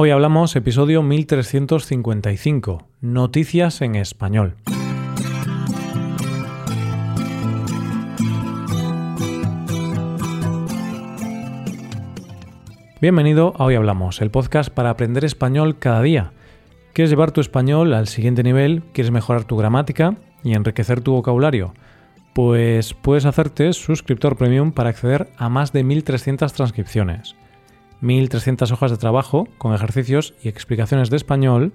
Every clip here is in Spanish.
Hoy hablamos episodio 1355, Noticias en Español. Bienvenido a Hoy Hablamos, el podcast para aprender español cada día. ¿Quieres llevar tu español al siguiente nivel? ¿Quieres mejorar tu gramática y enriquecer tu vocabulario? Pues puedes hacerte suscriptor premium para acceder a más de 1300 transcripciones 1.300 hojas de trabajo con ejercicios y explicaciones de español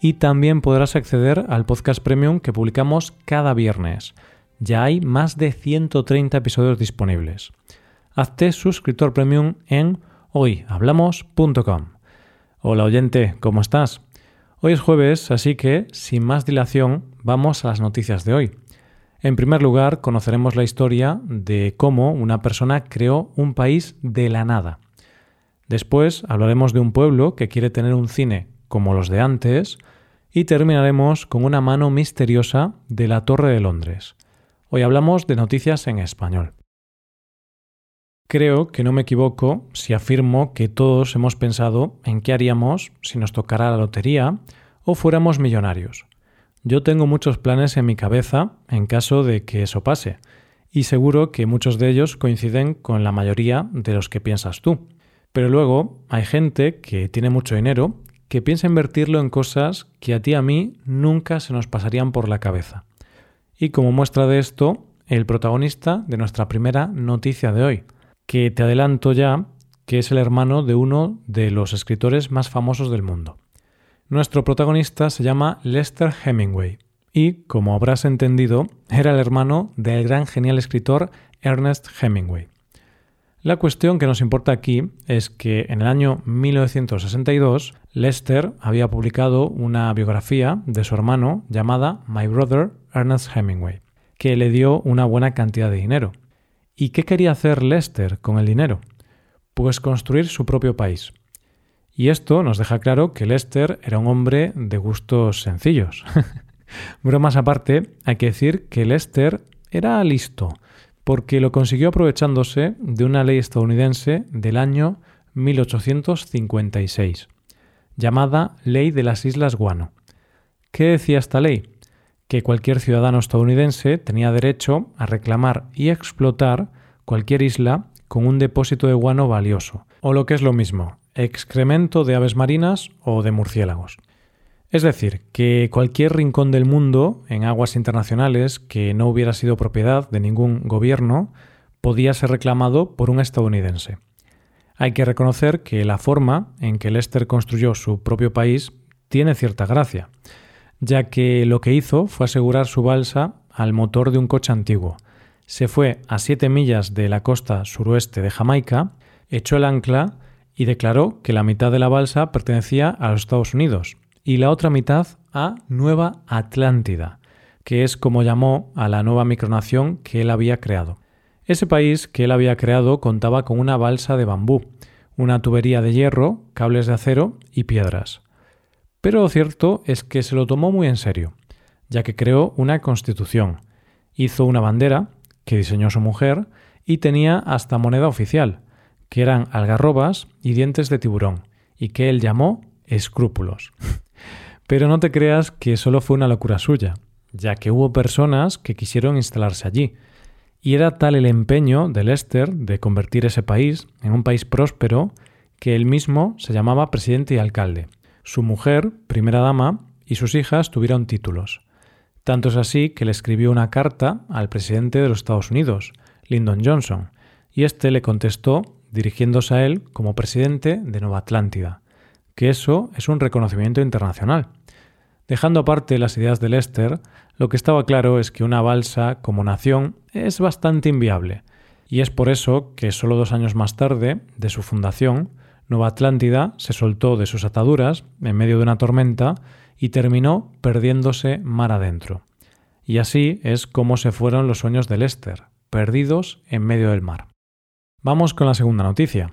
y también podrás acceder al podcast premium que publicamos cada viernes. Ya hay más de 130 episodios disponibles. Hazte suscriptor premium en hoyhablamos.com. Hola oyente, ¿cómo estás? Hoy es jueves, así que, sin más dilación, vamos a las noticias de hoy. En primer lugar, conoceremos la historia de cómo una persona creó un país de la nada. Después hablaremos de un pueblo que quiere tener un cine como los de antes y terminaremos con una mano misteriosa de la Torre de Londres. Hoy hablamos de noticias en español. Creo que no me equivoco si afirmo que todos hemos pensado en qué haríamos si nos tocara la lotería o fuéramos millonarios. Yo tengo muchos planes en mi cabeza en caso de que eso pase, y seguro que muchos de ellos coinciden con la mayoría de los que piensas tú. Pero luego hay gente que tiene mucho dinero que piensa invertirlo en cosas que a ti y a mí nunca se nos pasarían por la cabeza. Y como muestra de esto, el protagonista de nuestra primera noticia de hoy, que te adelanto ya que es el hermano de uno de los escritores más famosos del mundo. Nuestro protagonista se llama Lester Hemingway y, como habrás entendido, era el hermano del gran genial escritor Ernest Hemingway. La cuestión que nos importa aquí es que en el año 1962 Lester había publicado una biografía de su hermano llamada My Brother Ernest Hemingway, que le dio una buena cantidad de dinero. ¿Y qué quería hacer Lester con el dinero? Pues construir su propio país. Y esto nos deja claro que Lester era un hombre de gustos sencillos. Bromas aparte, hay que decir que Lester era listo, porque lo consiguió aprovechándose de una ley estadounidense del año 1856, llamada Ley de las Islas Guano. ¿Qué decía esta ley? Que cualquier ciudadano estadounidense tenía derecho a reclamar y explotar cualquier isla con un depósito de guano valioso, o lo que es lo mismo, excremento de aves marinas o de murciélagos. Es decir, que cualquier rincón del mundo en aguas internacionales que no hubiera sido propiedad de ningún gobierno podía ser reclamado por un estadounidense. Hay que reconocer que la forma en que Lester construyó su propio país tiene cierta gracia, ya que lo que hizo fue asegurar su balsa al motor de un coche antiguo. Se fue a siete millas de la costa suroeste de Jamaica, echó el ancla y declaró que la mitad de la balsa pertenecía a los Estados Unidos y la otra mitad a Nueva Atlántida, que es como llamó a la nueva micronación que él había creado. Ese país que él había creado contaba con una balsa de bambú, una tubería de hierro, cables de acero y piedras. Pero lo cierto es que se lo tomó muy en serio, ya que creó una constitución, hizo una bandera, que diseñó su mujer, y tenía hasta moneda oficial, que eran algarrobas y dientes de tiburón, y que él llamó escrúpulos. Pero no te creas que solo fue una locura suya, ya que hubo personas que quisieron instalarse allí, y era tal el empeño de Lester de convertir ese país en un país próspero que él mismo se llamaba presidente y alcalde. Su mujer, primera dama, y sus hijas tuvieron títulos. Tanto es así que le escribió una carta al presidente de los Estados Unidos, Lyndon Johnson, y éste le contestó dirigiéndose a él como presidente de Nueva Atlántida, que eso es un reconocimiento internacional. Dejando aparte las ideas de Lester, lo que estaba claro es que una balsa como nación es bastante inviable, y es por eso que solo dos años más tarde de su fundación, Nueva Atlántida se soltó de sus ataduras en medio de una tormenta y terminó perdiéndose mar adentro. Y así es como se fueron los sueños de Lester, perdidos en medio del mar. Vamos con la segunda noticia.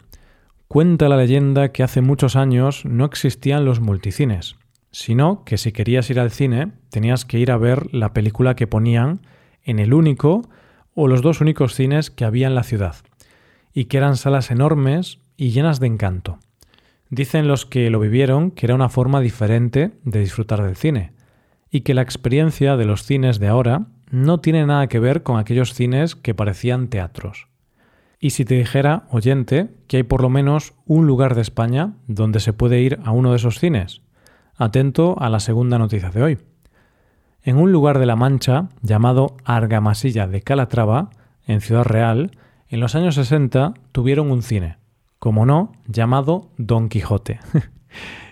Cuenta la leyenda que hace muchos años no existían los multicines sino que si querías ir al cine tenías que ir a ver la película que ponían en el único o los dos únicos cines que había en la ciudad, y que eran salas enormes y llenas de encanto. Dicen los que lo vivieron que era una forma diferente de disfrutar del cine y que la experiencia de los cines de ahora no tiene nada que ver con aquellos cines que parecían teatros. Y si te dijera, oyente, que hay por lo menos un lugar de España donde se puede ir a uno de esos cines, atento a la segunda noticia de hoy. En un lugar de La Mancha llamado Argamasilla de Calatrava, en Ciudad Real, en los años 60 tuvieron un cine, como no, llamado Don Quijote.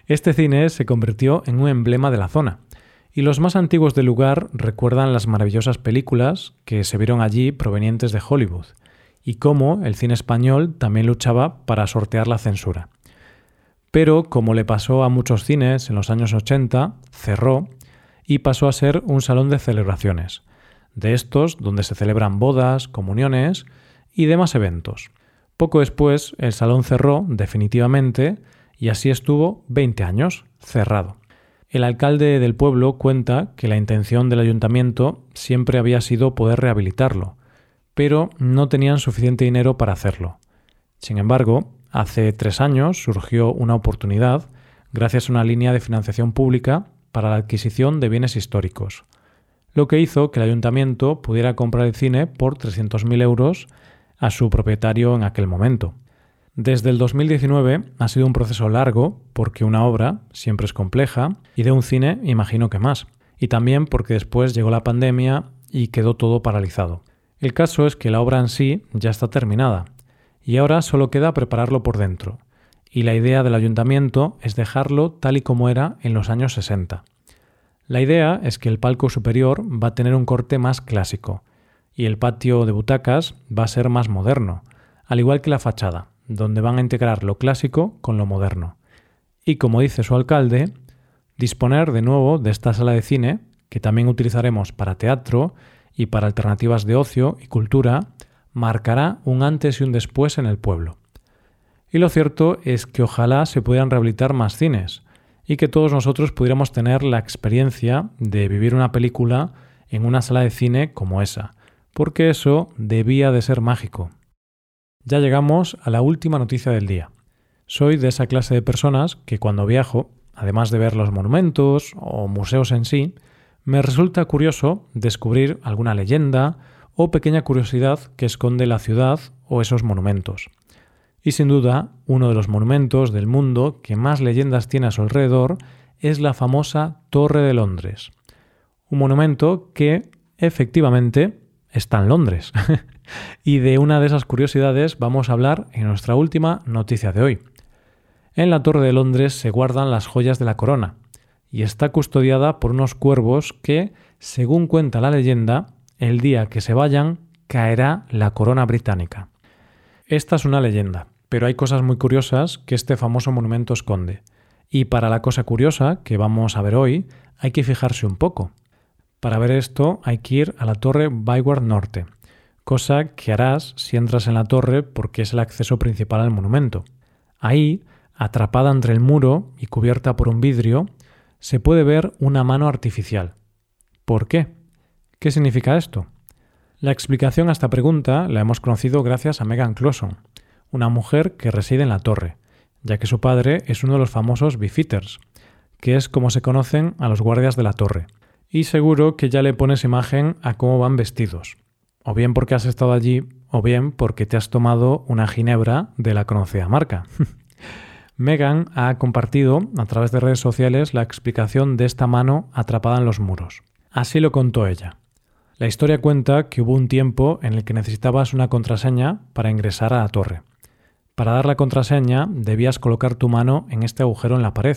Este cine se convirtió en un emblema de la zona, y los más antiguos del lugar recuerdan las maravillosas películas que se vieron allí provenientes de Hollywood, y cómo el cine español también luchaba para sortear la censura. Pero, como le pasó a muchos cines en los años 80, cerró y pasó a ser un salón de celebraciones, de estos donde se celebran bodas, comuniones y demás eventos. Poco después, el salón cerró definitivamente y así estuvo 20 años cerrado. El alcalde del pueblo cuenta que la intención del ayuntamiento siempre había sido poder rehabilitarlo, pero no tenían suficiente dinero para hacerlo. Sin embargo, hace tres años surgió una oportunidad gracias a una línea de financiación pública para la adquisición de bienes históricos, lo que hizo que el ayuntamiento pudiera comprar el cine por 300.000 euros a su propietario en aquel momento. Desde el 2019 ha sido un proceso largo porque una obra siempre es compleja y de un cine imagino que más. Y también porque después llegó la pandemia y quedó todo paralizado. El caso es que la obra en sí ya está terminada y ahora solo queda prepararlo por dentro. Y la idea del ayuntamiento es dejarlo tal y como era en los años 60. La idea es que el palco superior va a tener un corte más clásico y el patio de butacas va a ser más moderno, al igual que la fachada donde van a integrar lo clásico con lo moderno. Y como dice su alcalde, disponer de nuevo de esta sala de cine, que también utilizaremos para teatro y para alternativas de ocio y cultura, marcará un antes y un después en el pueblo. Y lo cierto es que ojalá se pudieran rehabilitar más cines y que todos nosotros pudiéramos tener la experiencia de vivir una película en una sala de cine como esa, porque eso debía de ser mágico. Ya llegamos a la última noticia del día. Soy de esa clase de personas que cuando viajo, además de ver los monumentos o museos en sí, me resulta curioso descubrir alguna leyenda o pequeña curiosidad que esconde la ciudad o esos monumentos. Y sin duda, uno de los monumentos del mundo que más leyendas tiene a su alrededor es la famosa Torre de Londres. Un monumento que, efectivamente, está en Londres. y de una de esas curiosidades vamos a hablar en nuestra última noticia de hoy. En la Torre de Londres se guardan las joyas de la corona y está custodiada por unos cuervos que, según cuenta la leyenda, el día que se vayan caerá la corona británica. Esta es una leyenda, pero hay cosas muy curiosas que este famoso monumento esconde. Y para la cosa curiosa que vamos a ver hoy, hay que fijarse un poco. Para ver esto hay que ir a la torre Byward Norte, cosa que harás si entras en la torre porque es el acceso principal al monumento. Ahí, atrapada entre el muro y cubierta por un vidrio, se puede ver una mano artificial. ¿Por qué? ¿Qué significa esto? La explicación a esta pregunta la hemos conocido gracias a Megan Clawson, una mujer que reside en la torre, ya que su padre es uno de los famosos beefeaters, que es como se conocen a los guardias de la torre. Y seguro que ya le pones imagen a cómo van vestidos o bien porque has estado allí, o bien porque te has tomado una ginebra de la conocida marca. Megan ha compartido a través de redes sociales la explicación de esta mano atrapada en los muros. Así lo contó ella. La historia cuenta que hubo un tiempo en el que necesitabas una contraseña para ingresar a la torre. Para dar la contraseña debías colocar tu mano en este agujero en la pared,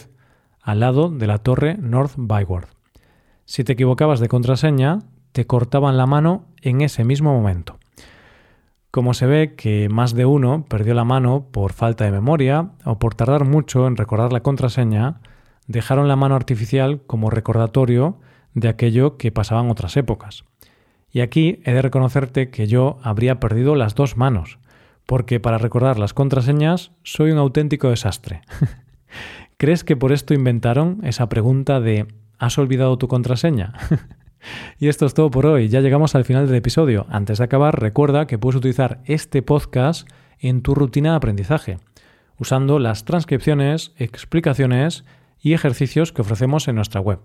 al lado de la torre North Byward. Si te equivocabas de contraseña, te cortaban la mano en ese mismo momento. Como se ve que más de uno perdió la mano por falta de memoria o por tardar mucho en recordar la contraseña, dejaron la mano artificial como recordatorio de aquello que pasaba en otras épocas. Y aquí he de reconocerte que yo habría perdido las dos manos, porque para recordar las contraseñas soy un auténtico desastre. ¿Crees que por esto inventaron esa pregunta de ¿has olvidado tu contraseña? Y esto es todo por hoy. Ya llegamos al final del episodio. Antes de acabar, recuerda que puedes utilizar este podcast en tu rutina de aprendizaje. usando las transcripciones, explicaciones y ejercicios que ofrecemos en nuestra web.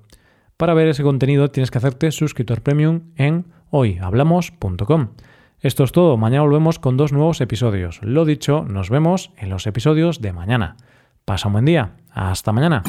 Para ver ese contenido tienes que hacerte suscriptor premium en hoyhablamos.com. Esto es todo, mañana volvemos con dos nuevos episodios. Lo dicho, nos vemos en los episodios de mañana. Pasa un buen día, hasta mañana.